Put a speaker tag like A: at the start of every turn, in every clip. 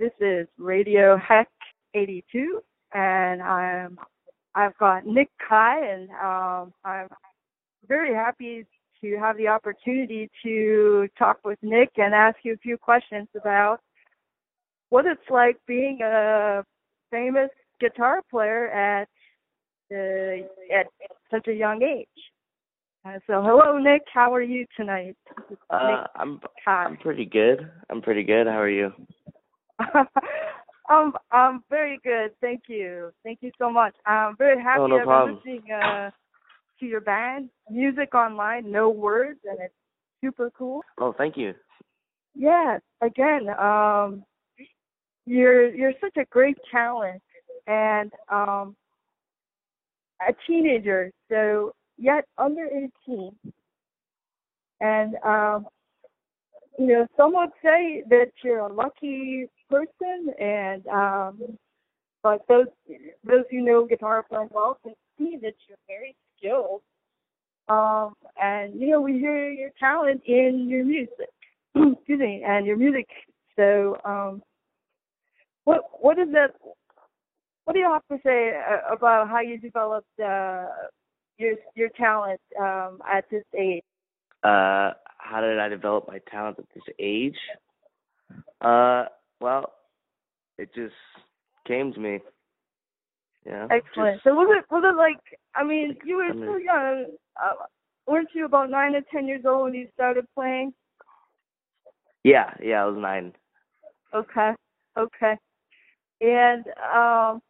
A: This is Radio Hek 82, and I'm I've got Nik Kai, and um, I'm very happy to have the opportunity to talk with Nick and ask you a few questions about what it's like being a famous guitar player at uh, at such a young age. Uh, so, hello, Nick. How are you tonight?
B: Uh, I'm I'm pretty good. I'm pretty good. How are you?
A: I'm I'm very good. Thank you. Thank you so much. I'm very happy
B: Oh, no
A: I've
B: problem.
A: been listening uh, to your band, music online, no words, and it's super cool.
B: Oh, thank you.
A: Yeah, again, um, you're you're such a great talent, and um, a teenager, so yet under 18, and um, you know, some would say that you're a lucky person, and um, but those those who know guitar playing well can see that you're very skilled. Um, and you know, we hear your talent in your music. excuse me, and your music. So, um, what what is that? What do you have to say uh, about how you developed uh, your your talent um, at this age?
B: Uh, how did I develop my talent at this age? Uh, well, it just came to me. Yeah.
A: Excellent.
B: just-
A: So was it was it like? I mean, you were
B: I
A: so
B: mean-
A: young. Uh, weren't you about nine or ten years old when you started playing?
B: yeah, yeah, I was nine.
A: Okay, okay. And um,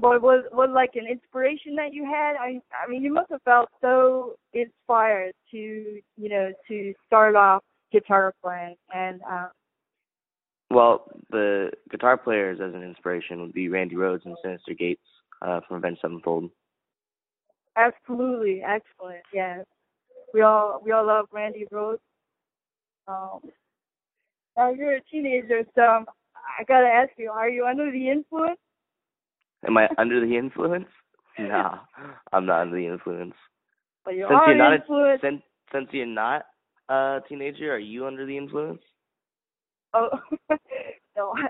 A: what was was like an inspiration that you had? I I mean, you must have felt so inspired to you know to start off guitar playing. And uh,
B: Well, the guitar players as an inspiration would be Randy Rhoads and Synyster Gates uh, from Avenged Sevenfold.
A: absolutely excellent. Yes, we all we all love Randy Rhoads. Um, now you're a teenager, so um, I gotta ask you: Are you under the influence?
B: Am I under the influence? No, I'm not under the influence.
A: But you
B: Since
A: are
B: you're not a- Since since you're not a teenager, are you under the influence?
A: Oh, no, I,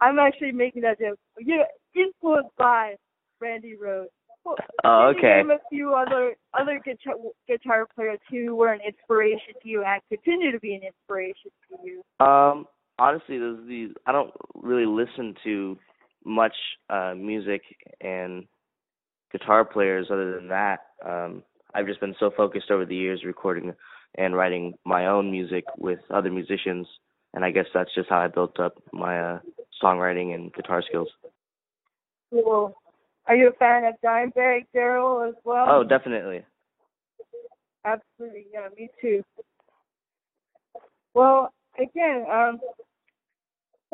A: I'm actually making that joke. You're influenced by Randy Rhoads. Well,
B: Oh, okay.
A: Name a few other other guitar guitar players who were an inspiration to you and continue to be an inspiration to you.
B: Um, honestly, those these I don't really listen to much uh music and guitar players other than that. Um, I've just been so focused over the years recording and writing my own music with other musicians, and I guess that's just how I built up my uh songwriting and guitar skills.
A: Cool. Are you a fan of Dimebag Darrell as well?
B: Oh, definitely.
A: Absolutely, yeah, me too. Well, again, um,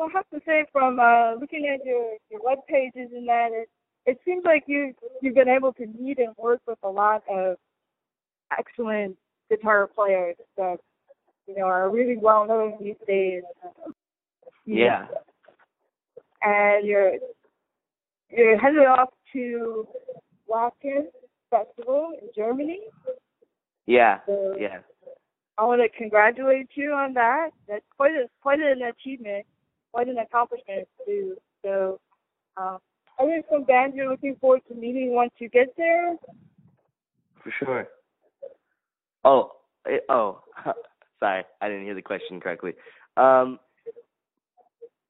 A: so I have to say, from uh, looking at your your web pages and that, it it seems like you you've been able to meet and work with a lot of excellent guitar players that you know are really well known these days.
B: Yeah.
A: And you're you're headed off to Wacken Festival in Germany.
B: Yeah.
A: So
B: Yeah.
A: I want to congratulate you on that. That's quite a quite an achievement, quite an accomplishment too. So, um, are there some bands you're looking forward to meeting once you get there?
B: For sure. Oh, it, oh, sorry, I didn't hear the question correctly. Um,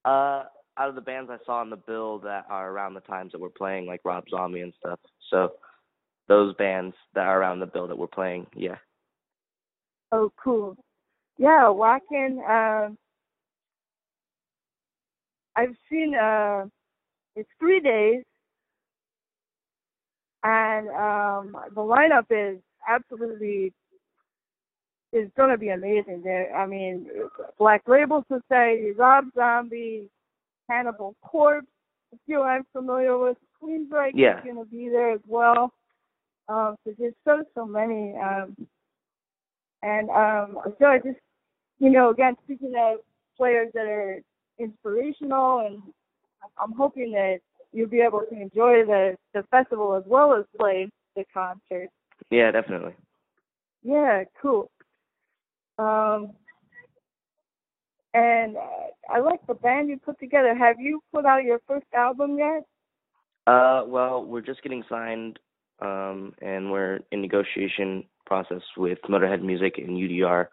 B: uh, out of the bands I saw on the bill that are around the times that we're playing, like Rob Zombie and stuff. So, those bands that are around the bill that we're playing, yeah.
A: Oh, cool. Yeah, Wacken. Um, I've seen. Uh, it's three days, and um, the lineup is absolutely is going to be amazing. There, I mean, Black Label Society, Rob Zombie, Cannibal Corpse. A few I'm familiar with. Queensryche
B: Yeah.
A: is going to be there as well. Um, so there's so so many. Um, and um, so I just, you know, again, speaking of players that are inspirational, and I'm hoping that you'll be able to enjoy the the festival as well as play the concert.
B: Yeah, definitely.
A: Yeah, cool. Um, and uh, I like the band you put together. Have you put out your first album yet?
B: Uh, well, we're just getting signed, um, and we're in negotiation process with Motorhead Music and UDR.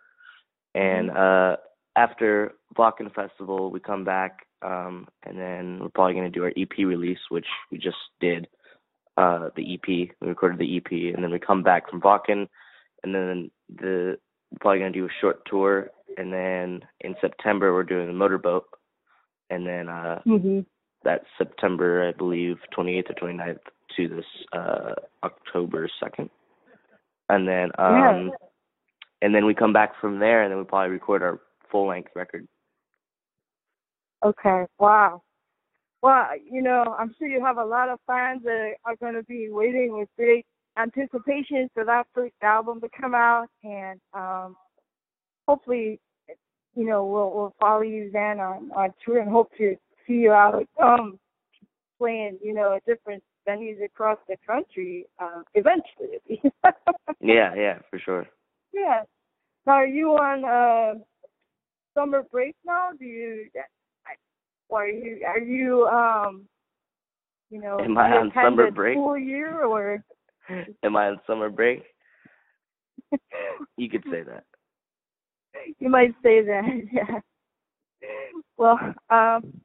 B: And uh, after Wacken Festival, we come back, um, and then we're probably going to do our EP release, which we just did. Uh, the EP, we recorded the EP, and then we come back from Wacken, and then the we're probably going to do a short tour, and then in September we're doing the motorboat, and then uh,
A: Mm-hmm.
B: that's September, I believe, 28th or 29th to this uh, October 2nd. And then um and then we come back from there and then we probably record our full length record.
A: Okay. Wow. Well, you know, I'm sure you have a lot of fans that are going to be waiting with great anticipation for that first album to come out, and um, hopefully, you know, we'll we'll follow you then on on tour and hope to see you out um playing, you know, at different venues across the country um, eventually.
B: Yeah, yeah, for sure.
A: Yeah. Now, are you on uh, summer break now? Do you, or are you, are you, um, you know,
B: Am I on summer break?
A: School year, or
B: Am I on summer break? You could say that.
A: you might say that. Yeah. Well, um,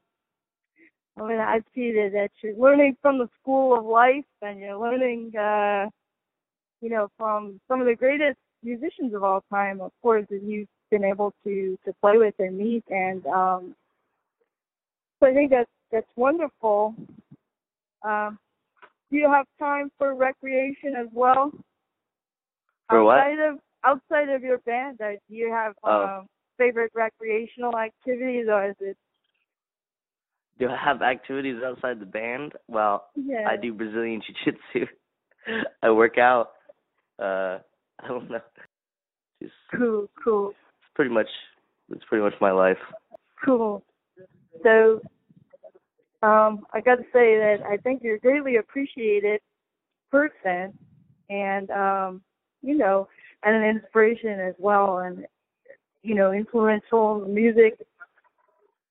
A: I mean, I see that that you're learning from the school of life, and you're learning, uh, you know, from some of the greatest musicians of all time, of course, that you've been able to to play with and meet, and um, so I think that's that's wonderful. Um, do you have time for recreation as well?
B: For what?
A: outside of outside of your band, uh, do you have
B: Oh.
A: um, favorite recreational activities, or is it?
B: Do I have activities outside the band? Well,
A: Yeah.
B: I do Brazilian jiu-jitsu. I work out. Uh, I don't know. Just
A: Cool, cool,
B: it's pretty much it's pretty much my life.
A: cool. So, um, I got to say that I think you're a greatly appreciated person, and um, you know, and an inspiration as well, and you know, influential music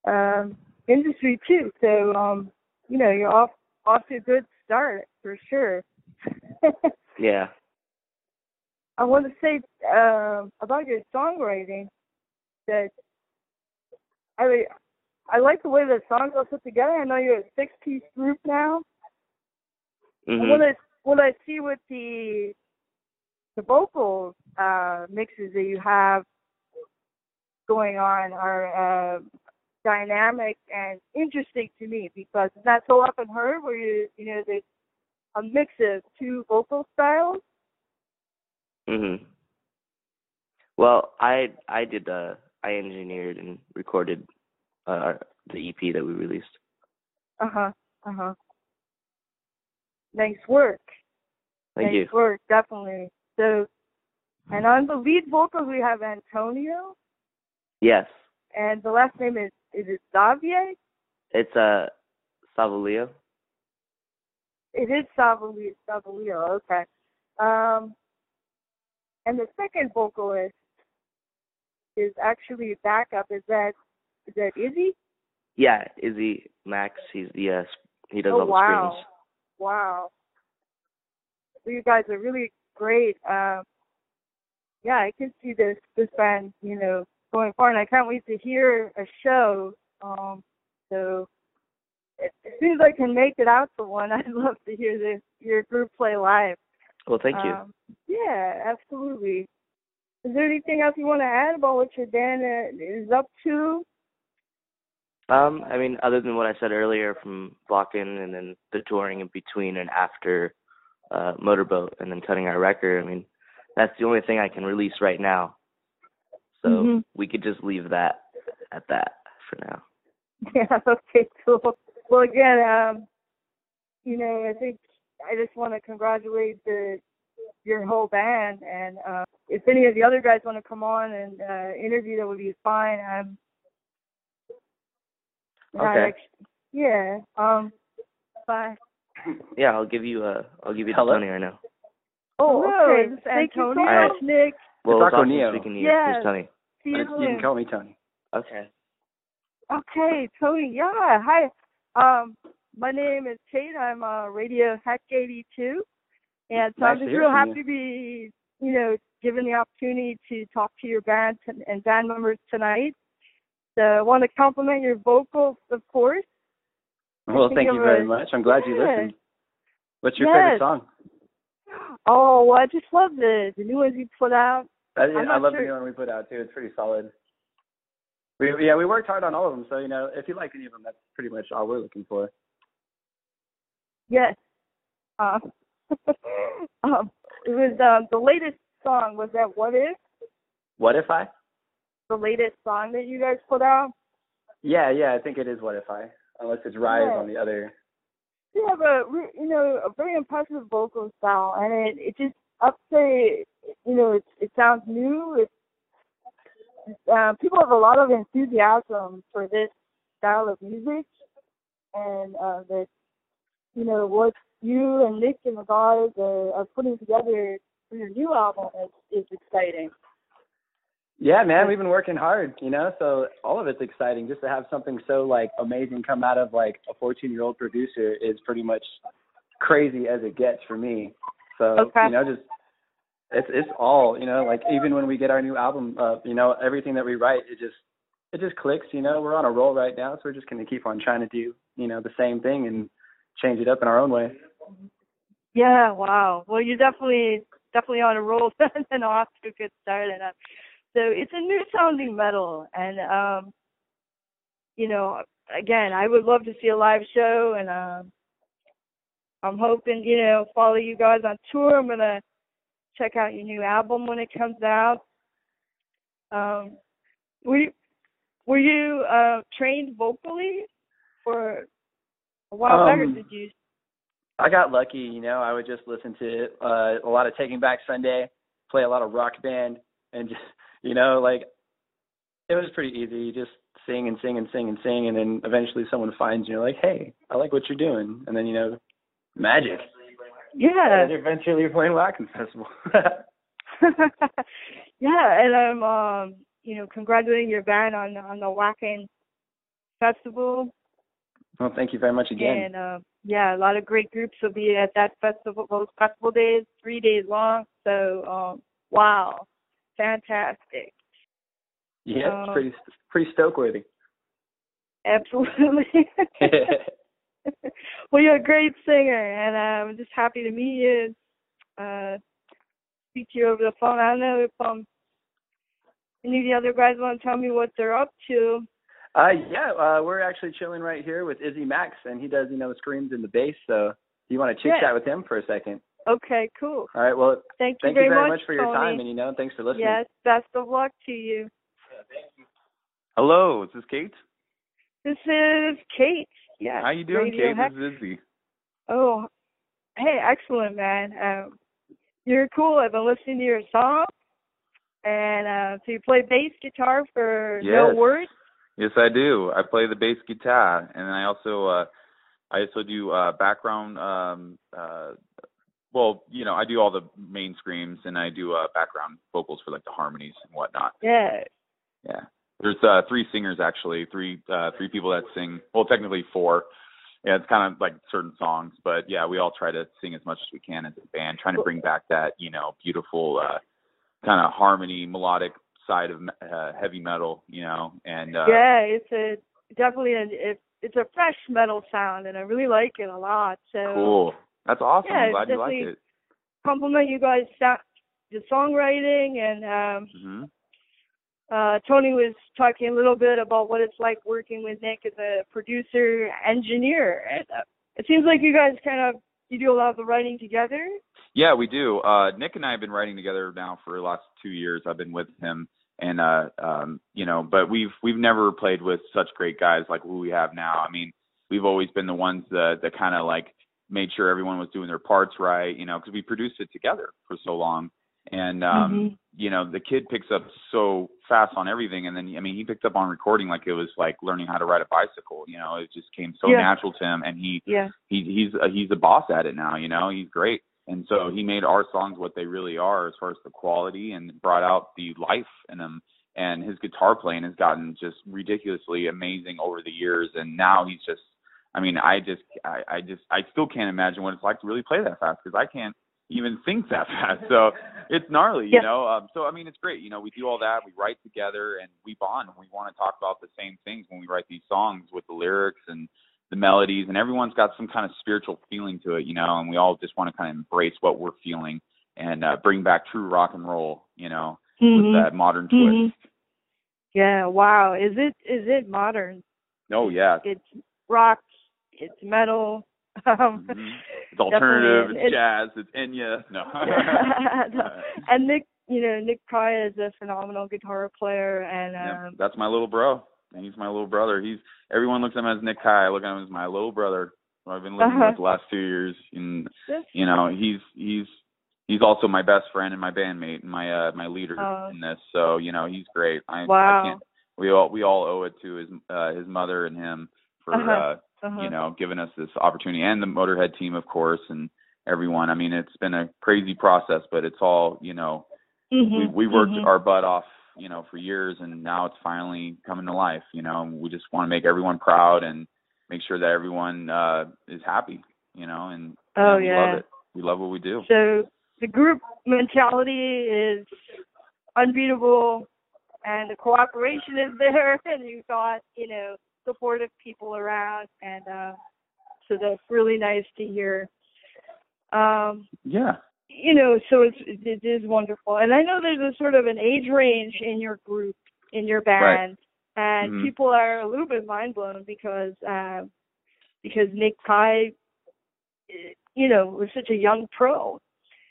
A: um, industry too. So, um, you know, you're off off to a good start for sure.
B: Yeah.
A: I want to say uh, about your songwriting that I I like the way the songs are put together. I know you're a six piece group now.
B: Mhm.
A: What I what I see with the the vocal uh, mixes that you have going on are uh, dynamic and interesting to me because it's not so often heard where you you know there's a mix of two vocal styles.
B: Mhm. Well, I I did uh I engineered and recorded uh the EP that we released.
A: Uh huh. Uh huh. Nice work.
B: Thank you.
A: nice
B: you.
A: work, definitely. So, and on the lead vocals we have Antonio,
B: Yes.
A: and the last name is is it Xavier?
B: It's uh Savolio.
A: It is Savalio. Savalio. Okay. Um, and the second vocalist is actually backup. Is that is that Izzy?
B: Yeah, Izzy Max, he's the uh he does
A: oh
B: all the
A: wow,
B: screens.
A: wow. So you guys are really great. Um, yeah, I can see this this band, you know, going far, and I can't wait to hear a show. Um, so as soon as I can make it out to one, I'd love to hear this your group play live.
B: Well, thank you.
A: Um, yeah, absolutely. Is there anything else you want to add about what your band uh, is up to?
B: Um, I mean, other than what I said earlier from Wacken and then the touring in between and after uh, Motorboat and then cutting our record, I mean, that's the only thing I can release right now. So
A: Mhm.
B: we could just leave that at that for now.
A: Yeah, okay, cool. Well, again, um, you know, I think I just want to congratulate the your whole band, and uh, if any of the other guys want to come on and uh, interview, that would be fine. I'm not
B: Okay.
A: actually- yeah. Um. Bye.
B: Yeah, I'll give you uh I'll give you
C: Hello?
B: Tony right now.
A: Oh,
C: Hello,
A: okay.
C: this is
A: Thank you so
C: Antonio.
A: much, Nick.
B: Well,
C: It's
B: it's awesome
C: Neo.
B: speaking to you.
A: Yes.
B: Here's Tony.
A: See you
C: You can call me Tony.
B: Okay.
A: Okay, Tony. Yeah. Hi. Um, my name is Kate. I'm uh, Radio Hack 82, and so
C: Nice
A: I'm just real happy
C: you.
A: to be, you know, given the opportunity to talk to your band and, and band members tonight. So I want to compliment your vocals, of course.
C: Well, thank you very
A: a-
C: much. I'm glad you listened. What's your
A: Yes.
C: favorite song?
A: Oh, well, I just love the the new ones you put out.
C: I, I love
A: sure-
C: the new one we put out too. It's pretty solid. We yeah, we worked hard on all of them. So you know, if you like any of them, that's pretty much all we're looking for.
A: Yes. Uh, um, it was um, the latest song. Was that What If?
C: What if I?
A: The latest song that you guys put out.
C: Yeah, yeah, I think it is. What if I? Unless it's Rise
A: Yeah.
C: on the other.
A: You have a you know a very impressive vocal style, and it it just up say you know it it sounds new. It uh, people have a lot of enthusiasm for this style of music, and uh, that you know what you and Nick and the guys are, are putting together for your new album is is exciting.
C: Yeah, man, we've been working hard, you know. So all of it's exciting. Just to have something so like amazing come out of like a 14-year-old producer is pretty much crazy as it gets for me. So
A: Okay.
C: you know, just it's it's all you know. Like even when we get our new album up, you know, everything that we write, it just it just clicks. You know, we're on a roll right now, so we're just gonna keep on trying to do you know the same thing and change it up in our own way.
A: Yeah, wow. Well, you're definitely definitely on a roll and off to a good start. And uh, so it's a new sounding metal, and um, you know, again, I would love to see a live show, and um, I'm hoping you know follow you guys on tour. I'm gonna check out your new album when it comes out. Um, were you were you uh, trained vocally for a while back, or
C: Um,
A: did you?
C: I got lucky, you know. I would just listen to uh, a lot of Taking Back Sunday, play a lot of rock band, and just you know, like it was pretty easy. You just sing and sing and sing and sing, and then eventually someone finds you. Like, hey, I like what you're doing, and then you know, magic.
A: Yeah.
C: And eventually, you're playing Wacken Festival.
A: yeah, and I'm um you know congratulating your band on on the Wacken Festival,
C: well, thank you very much again.
A: and uh, yeah, a lot of great groups will be at that festival. Those festival days, three days long. So um wow, fantastic,
C: yeah, it's
A: um,
C: pretty pretty stoke worthy.
A: absolutely. well, you're a great singer, and I'm just happy to meet you. Uh, speak to you over the phone. I don't know if um any of the other guys want to tell me what they're up to.
C: uh, yeah, uh, we're actually chilling right here with Izzy Max, and he does you know screams in the bass. So, do you want to chit
A: Yeah.
C: chat with him for a second?
A: Okay, cool.
C: All right. Well,
A: Thank you
C: Thank
A: very,
C: you very
A: much,
C: much for your
A: Tony.
C: time, and you know, thanks for listening.
A: Yes, best of luck to you.
D: Hello, this is this Kate?
A: This is Kate. Yeah.
D: How you doing,
A: Radio
D: Kate?
A: Hex.
D: This is Izzy.
A: Oh, hey, excellent, man. Um, you're cool. I've been listening to your song, and uh, so you play bass guitar for No Words.
D: Yes, I do. I play the bass guitar, and I also uh, I also do uh, background. Um, uh, well, you know, I do all the main screams, and I do uh, background vocals for like the harmonies and whatnot.
A: Yeah.
D: Yeah. There's uh, three singers actually, three uh, three people that sing. Well, technically four. Yeah, it's kind of like certain songs, but yeah, we all try to sing as much as we can as a band, trying to bring back that you know beautiful uh, kind of harmony, melodic side of uh, heavy metal, you know. And uh,
A: yeah, it's a definitely a it, it's a fresh metal sound, and I really like it a lot. So
D: cool. That's awesome.
A: Yeah,
D: I'm glad you like it.
A: compliment you guys the songwriting and um
D: hmm
A: uh Tony was talking a little bit about what it's like working with Nick as a producer engineer and uh, it seems like you guys kind of you do a lot of the writing together
D: Yeah, we do. Uh Nick and I have been writing together now for the last two years. I've been with him and uh um you know, but we've we've never played with such great guys like who we have now. I mean, we've always been the ones that that kind of like made sure everyone was doing their parts right, you know, because we produced it together for so long. And um
A: Mhm.
D: you know, the kid picks up so fast on everything and then I mean, he picked up on recording like it was like learning how to ride a bicycle, you know, it just came so
A: Yeah.
D: natural to him and he
A: yeah
D: he he's uh, he's a boss at it now. You know, he's great, and so he made our songs what they really are as far as the quality, and brought out the life in them. and his guitar playing has gotten just ridiculously amazing over the years and now he's just I mean, I just I, I just I still can't imagine what it's like to really play that fast because I can't even think that fast. So it's gnarly, you
A: Yeah.
D: know. Um, so I mean, it's great. You know, we do all that. We write together and we bond. We want to talk about the same things when we write these songs with the lyrics and the melodies. And everyone's got some kind of spiritual feeling to it, you know. And we all just want to kind of embrace what we're feeling and uh, bring back true rock and roll, you know,
A: Mhm.
D: with that modern twist.
A: Mhm. Yeah. Wow. Is it is it modern?
D: Oh yeah.
A: It's rock. It's metal. Um,
D: Mhm. It's alternative. It's
A: It's-
D: jazz. It's Enya. No.
A: and Nick, you know, Nick Pry is a phenomenal guitar player, and
D: Yeah,
A: um,
D: that's my little bro. And he's my little brother. He's everyone looks at him as Nik Kai. I look at him as my little brother. Who I've been living
A: Uh-huh.
D: with the last two years, and you know he's he's he's also my best friend and my bandmate and my uh my leader
A: Oh.
D: in this. So you know he's great. I,
A: Wow.
D: I. We all we all owe it to his uh his mother and him for
A: Uh-huh.
D: uh
A: uh-huh.
D: you know giving us this opportunity and the Motorhead team of course and everyone. I mean it's been a crazy process, but it's all you know we
A: Mhm,
D: we worked
A: mhm.
D: our butt off you know for years and now it's finally coming to life you know we just want to make everyone proud and make sure that everyone uh is happy you know and you
A: Oh,
D: know, we
A: yeah.
D: love it we love what we do
A: So the group mentality is unbeatable, and the cooperation is there, and you've got you know supportive people around, and uh, so that's really nice to hear. Um,
D: yeah
A: you know, so it's it is wonderful, and I know there's a sort of an age range in your group, in your band, and
D: Mhm.
A: people are a little bit mind blown because uh, because Nick eh, you know, was such a young pro,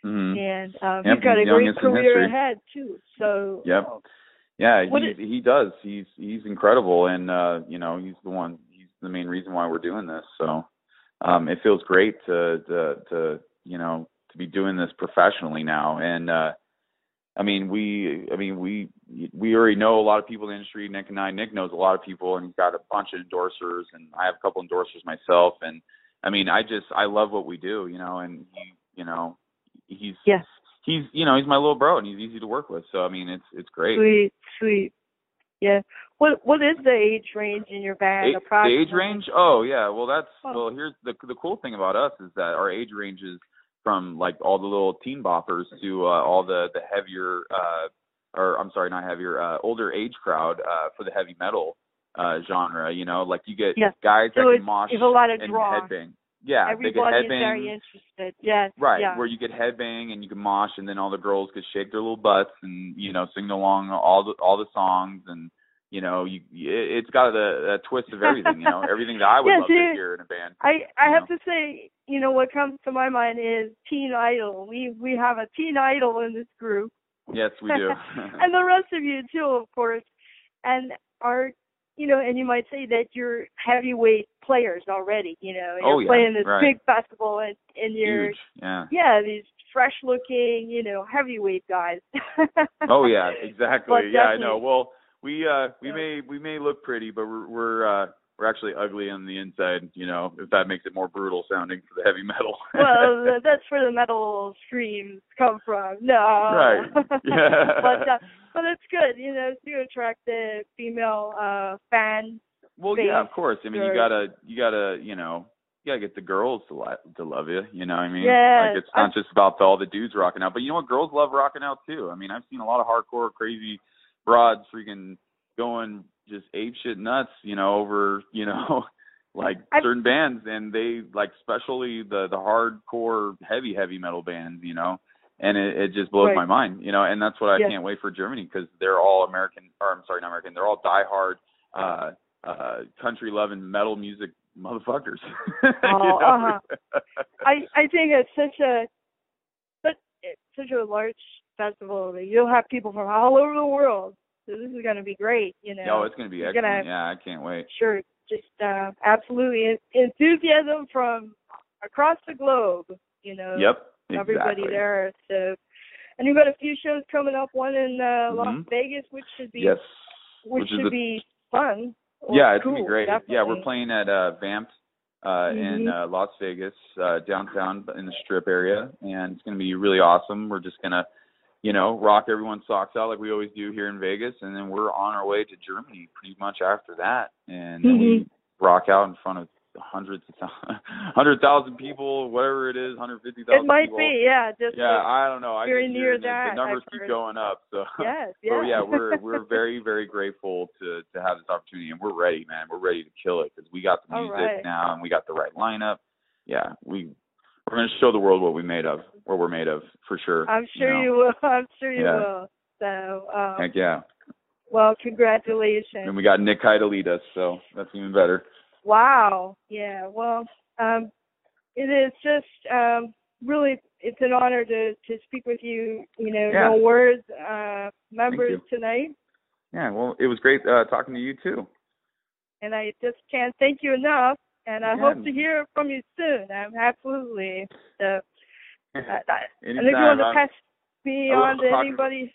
D: hmm
A: and um,
D: Yep,
A: he's got a great career ahead too. So
D: Yep. Yeah
A: What
D: he
A: is-
D: he does he's he's incredible and uh you know he's the one he's the main reason why we're doing this so um it feels great to to to you know to be doing this professionally now and uh I mean, we, I mean, we, we already know a lot of people in the industry. Nick and I, Nick knows a lot of people, and he's got a bunch of endorsers, and I have a couple endorsers myself. And I mean, I just, I love what we do, you know. And he, you know, he's,
A: Yes.
D: He's, you know, he's my little bro, and he's easy to work with. So I mean, it's, it's great.
A: sweet, sweet. Yeah. What what is the age range in your band?
D: A- the age range? Oh yeah. Well, that's
A: Oh.
D: well. Here's the the cool thing about us is that our age range is from like all the little teen boppers to uh, all the the heavier, uh, or I'm sorry, not heavier, uh, older age crowd uh, for the heavy metal uh, genre. You know, like you get
A: Yes.
D: guys
A: So
D: that can mosh
A: it's a lot of
D: and
A: draw.
D: headbang. Yeah,
A: Everybody is very interested. Yes.
D: Right,
A: Yeah.
D: where you get headbang and you can mosh, and then all the girls could shake their little butts and you know sing along all the all the songs, and you know you it- it's got a, a twist of everything, you know everything that I would
A: Yeah,
D: love to hear in a band.
A: I I
D: you
A: have to say, you know, what comes to my mind is Teen Idol. We we have a Teen Idol in this group,
D: Yes, we do.
A: and the rest of you too, of course, and are you know, and you might say that you're heavyweight players already. You know, you're
D: Oh, yeah,
A: playing this
D: right.
A: big festival, and and you're
D: Huge. Yeah.
A: yeah these fresh looking, you know, heavyweight guys.
D: Oh yeah, exactly.
A: But
D: yeah, I know. Well, we uh we
A: Yeah.
D: may we may look pretty, but we're we're uh we're actually ugly on the inside, you know, if that makes it more brutal sounding for the heavy metal.
A: well, that's where the metal screams come from. No.
D: Right. Yeah.
A: but uh, but it's good, you know, to attract the female uh fan.
D: Well, yeah, of course. I mean, you gotta, you gotta, you know, you gotta get the girls to li- to love you. You know what I mean?
A: Yes,
D: Like it's not just about the, all the dudes rocking out, but you know what? Girls love rocking out too. I mean, I've seen a lot of hardcore, crazy broads freaking going just ape shit nuts. You know, over you know, like
A: I've-
D: certain bands, and they like, especially the the hardcore, heavy, heavy metal bands. You know. And it, it just blows
A: Right.
D: my mind, you know, and that's what I
A: Yes.
D: can't wait for Germany because they're all American, or I'm sorry, not American, they're all diehard uh uh country loving metal music motherfuckers.
A: Oh,
D: know?
A: I I think it's such a such such a large festival that you'll have people from all over the world. So this is going to be great, you know.
D: No, it's gonna be
A: You're
D: excellent.
A: gonna-
D: Yeah, I can't wait.
A: sure, just uh, absolutely enthusiasm from across the globe. You know,
D: Yep.
A: everybody
D: exactly.
A: there. So, and you've got a few shows coming up. One in uh, Las
D: Mhm.
A: Vegas, which should be
D: Yes.
A: which,
D: which
A: should
D: the-
A: be fun.
D: Yeah, it's
A: cool,
D: gonna be great. Yeah, we're playing at uh Vamp'd uh in
A: Mhm.
D: uh Las Vegas, uh downtown in the strip area and it's gonna be really awesome. We're just gonna you know, rock everyone's socks out like we always do here in Vegas, and then we're on our way to Germany pretty much after that, and then we
A: Mm-hmm.
D: rock out in front of hundreds of hundred thousand people, whatever it is, hundred fifty thousand.
A: It might
D: people.
A: be, yeah. Just
D: Yeah,
A: like-
D: I don't know. I
A: very near
D: the,
A: that,
D: the numbers keep going up. So
A: yes, yes.
D: yeah, we're we're very very grateful to to have this opportunity, and we're ready, man. We're ready to kill it because we got the music
A: right.
D: now, and we got the right lineup. Yeah, we we're gonna show the world what we made of, what we're made of for sure.
A: I'm sure
D: know?
A: you will. I'm sure you
D: Yeah.
A: will. So, um,
D: Heck yeah.
A: well, congratulations.
D: And we got Nik Kai to lead us, so that's even better.
A: Wow. Yeah. Well, um, it is just um, really it's an honor to to speak with you. You know,
D: Yeah.
A: no words, uh, members tonight,
D: Yeah, well, it was great uh, talking to you too.
A: and I just can't thank you enough. And I
D: Yeah.
A: hope to hear from you soon. Um, absolutely. So, uh, I- if you
D: Anytime.
A: want to pass me on to anybody,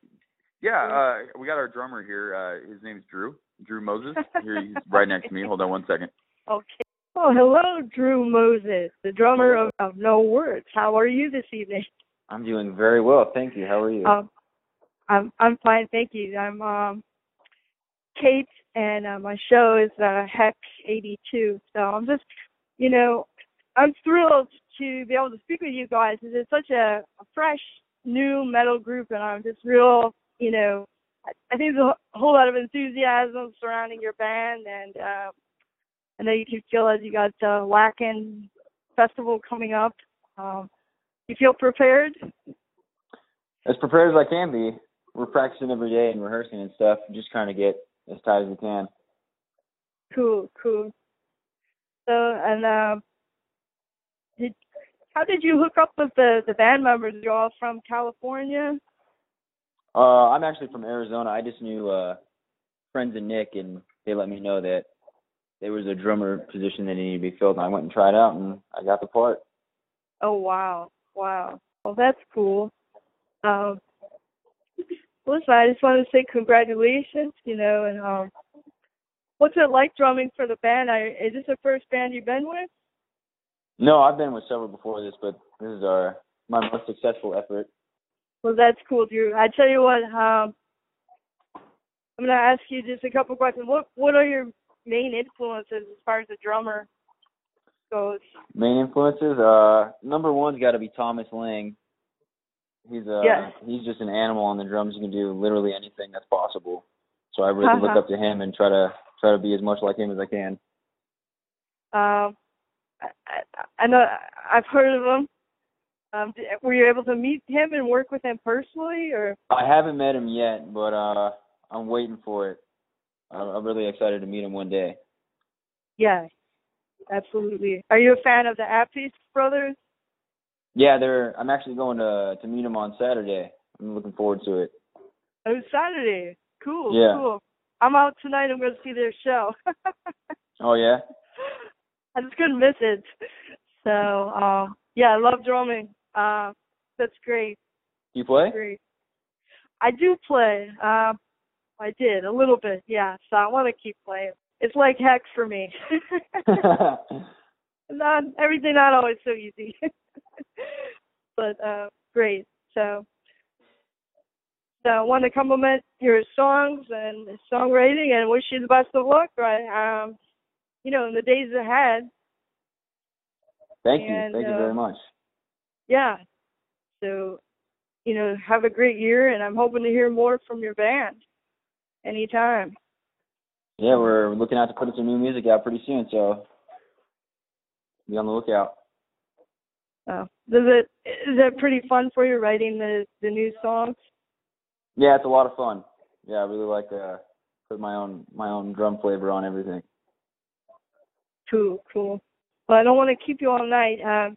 D: Yeah, uh, we got our drummer here. Uh, his name's Drew. Drew Moses. Here, he's right next to me. Hold on one second.
A: Okay. Oh, hello, Drew Moses, the drummer of, of No Words. How are you this evening?
E: I'm doing very well, thank you. How are you?
A: Um, I'm I'm fine, thank you. I'm um Kate, and uh, my show is uh, Hex 82. So I'm just, you know, I'm thrilled to be able to speak with you guys. It's such a, a fresh, new metal group, and I'm just real, you know, I, I think there's a whole lot of enthusiasm surrounding your band, and uh, I know you can feel as you got the Wacken Festival coming up. Um, you feel prepared?
E: as prepared as I can be. We're practicing every day and rehearsing and stuff. Just trying to get as tight as we can.
A: Cool, cool. So, and um, did how did you hook up with the the band members? You're all from California.
E: Uh, I'm actually from Arizona. I just knew uh, friends of Nick, and they let me know that there was a drummer position that needed to be filled, and I went and tried out, and I got the part.
A: Oh wow, wow. Well, that's cool. Um, listen, I just wanted to say congratulations. You know, and um, what's it like drumming for the band? I, is this the first band you've been with?
E: No, I've been with several before this, but this is our my most successful effort.
A: Well, that's cool, Drew. I tell you what, um, I'm gonna ask you just a couple questions. What What are your main influences as far as the drummer goes?
E: Main influences, uh, number one's got to be Thomas Lang. He's a
A: Yeah.
E: he's just an animal on the drums. He can do literally anything that's possible. So I really look
A: Uh-huh.
E: up to him and try to try to be as much like him as I can.
A: Um, I, I, I know I've heard of him. Um, were you able to meet him and work with him personally, or?
E: I haven't met him yet, but uh, I'm waiting for it. I'm, I'm really excited to meet him one day.
A: Yeah, absolutely. Are you a fan of the Appice brothers?
E: Yeah, they're. I'm actually going to to meet him on Saturday. I'm looking forward to it.
A: Oh, Saturday. Cool.
E: Yeah.
A: Cool. I'm out tonight. I'm going to see their show.
E: Oh yeah.
A: I just couldn't miss it. So, um, yeah, I love drumming. Uh, that's great.
E: You play?
A: Great. I do play. Um, I did a little bit, yeah. So I want to keep playing. It's like heck for me. not everything not always so easy. but uh great. So so I want to compliment your songs and songwriting and wish you the best of luck, right? Um you know, in the days ahead.
E: Thank you.
A: And,
E: Thank you
A: uh,
E: very much.
A: Yeah. So, you know, have a great year and I'm hoping to hear more from your band anytime.
E: Yeah, we're looking out to put some new music out pretty soon, so be on the lookout.
A: Uh, does it is it pretty fun for you writing the the new songs?
E: Yeah, it's a lot of fun. Yeah, I really like to put my own my own drum flavor on everything.
A: Cool, cool. Well, I don't want to keep you all night. Um,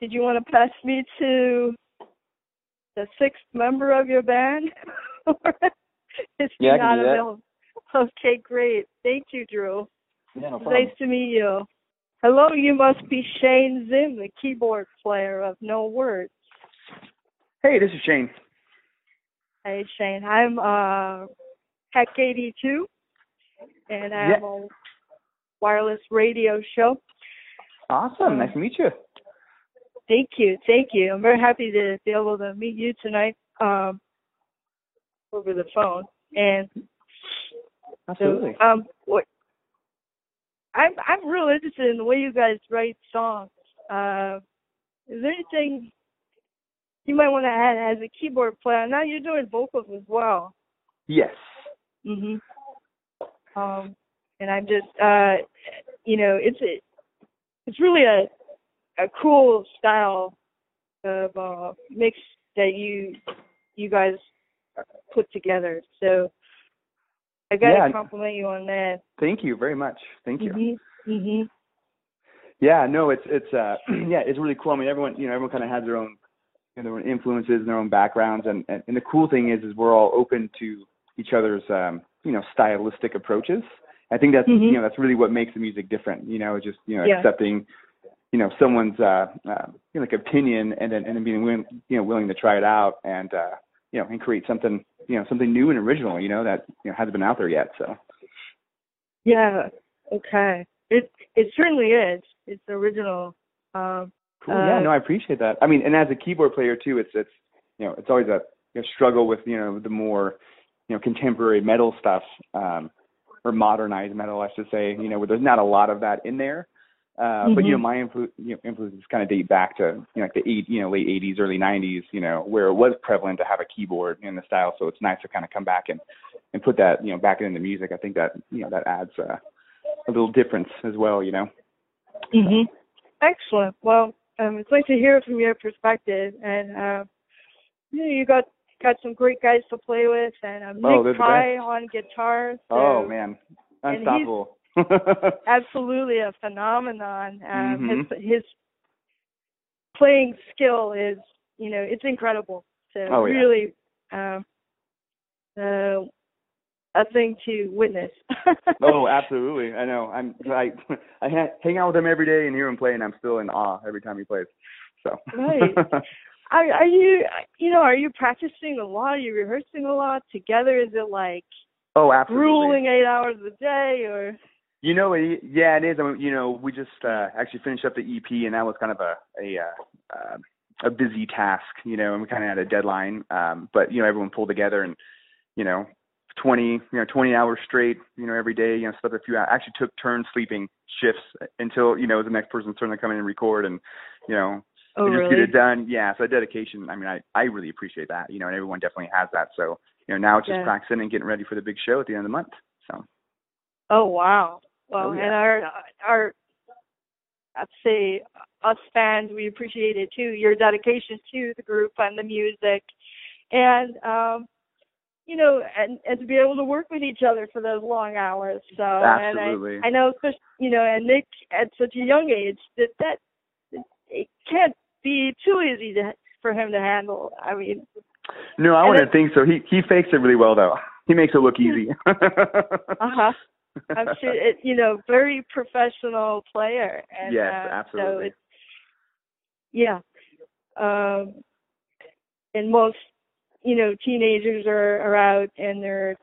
A: did you want to pass me to the sixth member of your band?
E: Yeah,
A: not available? Okay, great. Thank you, Drew.
E: Yeah, no
A: nice to meet you. Hello, you must be Shane Zim, the keyboard player of No Words.
F: Hey, this is Shane.
A: Hey, Shane. I'm uh, Hack 82, and I
F: Yeah.
A: have a wireless radio show.
F: Awesome. Nice to meet you.
A: Thank you, thank you. I'm very happy to be able to meet you tonight. um, over the phone, and
F: Absolutely.
A: so um, what I'm I'm real interested in the way you guys write songs. Uh, is there anything you might want to add as a keyboard player? Now you're doing vocals as well.
F: Yes.
A: Mhm. Um, and I'm just, uh, you know, it's a, it's really a, a cool style of uh, mix that you, you guys put together. So I gotta
F: Yeah.
A: compliment you on that.
F: Thank you very much. Thank you.
A: Mhm. Mhm.
F: Yeah, no, it's it's uh yeah, it's really cool. I mean, everyone you know everyone kind of has their own you know, their own influences and their own backgrounds, and, and and the cool thing is is we're all open to each other's um you know stylistic approaches. I think that's
A: Mhm.
F: you know that's really what makes the music different. You know, just you know
A: Yeah.
F: accepting you know someone's uh, uh you know, like opinion and then and then being willing you know willing to try it out and uh you know and create something you know something new and original you know that you know hasn't been out there yet. So
A: Yeah. Okay. It it certainly is. It's original. Um,
F: Cool. yeah,
A: Uh,
F: no, I appreciate that. I mean, and as a keyboard player too, it's it's you know it's always a you know, struggle with you know the more you know contemporary metal stuff um, or modernized metal, I should say. You know, where there's not a lot of that in there. Uh, But you know,
A: Mhm.
F: my influ- you know, influences kind of date back to you know like the eight you know late '80s, early '90s. You know, where it was prevalent to have a keyboard in the style. So it's nice to kind of come back and and put that you know back into music. I think that you know that adds uh, a little difference as well. You know.
A: hmm Excellent. Well, um, it's nice to hear from your perspective, and uh, you know, you got got some great guys to play with, and um,
F: Oh, they're
A: Nick
F: the
A: Pry on guitar. So
F: Oh man,
A: and he's-
F: unstoppable.
A: absolutely a phenomenon. Um,
F: Mhm.
A: His his playing skill is, you know, it's incredible. So
F: Oh, yeah.
A: really, um, uh, a thing to witness.
F: oh, absolutely. I know. I'm I I hang out with him every day and hear him play, and I'm still in awe every time he plays. So.
A: Right. Are, are you, you know, are you practicing a lot? Are you rehearsing a lot together? Is it like
F: oh, absolutely.
A: grueling eight hours a day, or?
F: You know, it, yeah, it is. I mean, you know, we just uh, actually finished up the EP, and that was kind of a a uh, uh, a busy task, you know, and we kind of had a deadline. Um, but you know, everyone pulled together, and you know, 20 you know 20 hours straight, you know, every day. You know, slept a few. hours. Actually, took turns sleeping shifts until you know the next person's turn to come in and record, and you know,
A: Oh,
F: and just
A: really?
F: get it done. Yeah, so dedication. I mean, I I really appreciate that. You know, and everyone definitely has that. So you know, now it's just
A: Yeah.
F: practicing and getting ready for the big show at the end of the month. So
A: Oh wow. Well,
F: Oh, yeah.
A: and our our I'd say us fans, we appreciate it too. Your dedication to the group and the music, and um, you know, and and to be able to work with each other for those long hours. So,
F: Absolutely.
A: and I, I know, especially you know, and Nick at such a young age that that it can't be too easy to for him to handle. I mean,
F: no, I wouldn't think so. He he fakes it really well though. He makes it look easy.
A: uh huh. I'm sure it, you know, very professional player. And,
F: Yes,
A: uh, So
F: absolutely.
A: it's, yeah. Um, and most, you know, teenagers are, are out and they're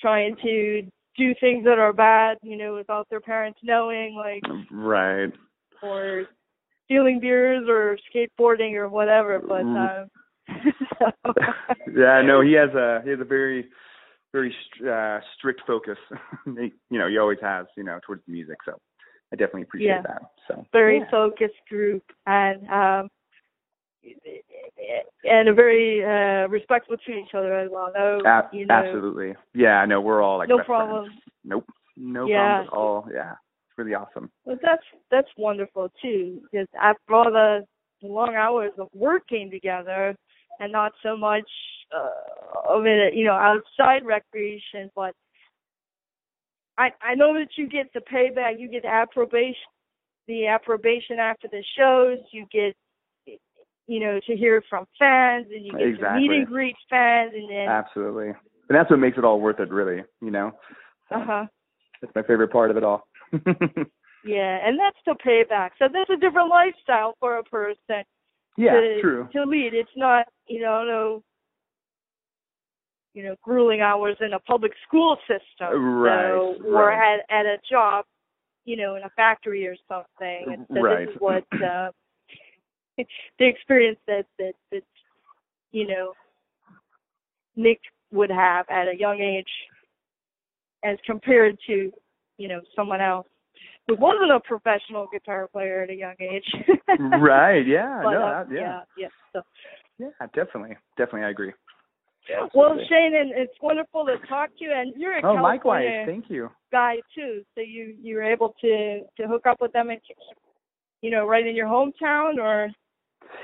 A: trying to do things that are bad, you know, without their parents knowing, like,
F: right.
A: or stealing beers or skateboarding or whatever. But,
F: Mm.
A: um, so,
F: yeah, no, he has a he has a very very uh, strict focus. You know, he always has. You know, towards the music. So I definitely appreciate
A: Yeah.
F: that. So
A: very
F: yeah.
A: focused group and um and a very uh respectful to each other as well. No,
F: A-
A: you know,
F: absolutely. Yeah, no, we're all like
A: no
F: best friends.
A: problem.
F: Nope, no
A: Yeah.
F: problems at all. Yeah, it's really awesome.
A: But that's that's wonderful too, because after all the long hours of working together, and not so much uh, of it, you know, outside recreation, but I I know that you get the payback, you get the approbation, the approbation after the shows, you get you know to hear from fans, and you get to meet and greet fans, and then
F: Absolutely, and that's what makes it all worth it, really. You know,
A: uh huh.
F: that's my favorite part of it all.
A: Yeah, and that's the payback. So that's a different lifestyle for a person.
F: yeah,
A: to,
F: true.
A: to lead. It's not, you know, no, you know, grueling hours in a public school system,
F: Right,
A: so, or
F: right.
A: at at a job, you know, in a factory or something. And so
F: Right.
A: this is what uh, the experience that that that you know, Nick would have at a young age as compared to, you know, someone else who wasn't a professional guitar player at a young age.
F: right. Yeah.
A: But,
F: no.
A: uh,
F: yeah.
A: yeah, yeah. So,
F: Yeah. Definitely. Definitely. I agree.
A: Well,
F: Absolutely.
A: Shane, and it's wonderful to talk to you. And you're a
F: Oh,
A: California
F: likewise. Thank you.
A: guy too, so you you were able to to hook up with them, and you know, right in your hometown, or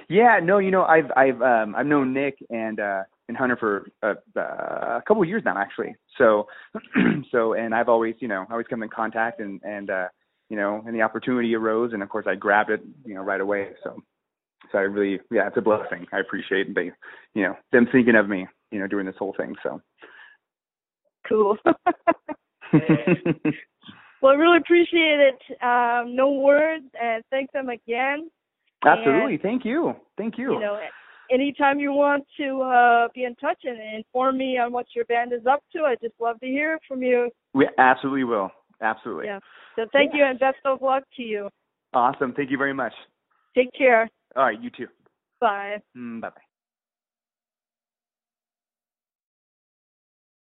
F: Yeah, no, you know, I've I've um I've known Nik and uh and Hunter for uh, uh, a couple of years now actually. So so and I've always, you know, always come in contact and and uh you know, and the opportunity arose and of course I grabbed it, you know, right away. So so I really yeah, it's a blessing. I appreciate they you know, them thinking of me, you know, doing this whole thing. So
A: cool. well, I really appreciate it. Um, no words, and thanks them again.
F: Absolutely. Thank you. Thank you.
A: You know, anytime you want to uh, be in touch and inform me on what your band is up to, I'd just love to hear from you.
F: we absolutely will. Absolutely.
A: Yeah. So thank you, and best of luck to you.
F: Awesome. Thank you very much.
A: Take care.
F: All right, you too.
A: Bye.
F: Mm, bye bye.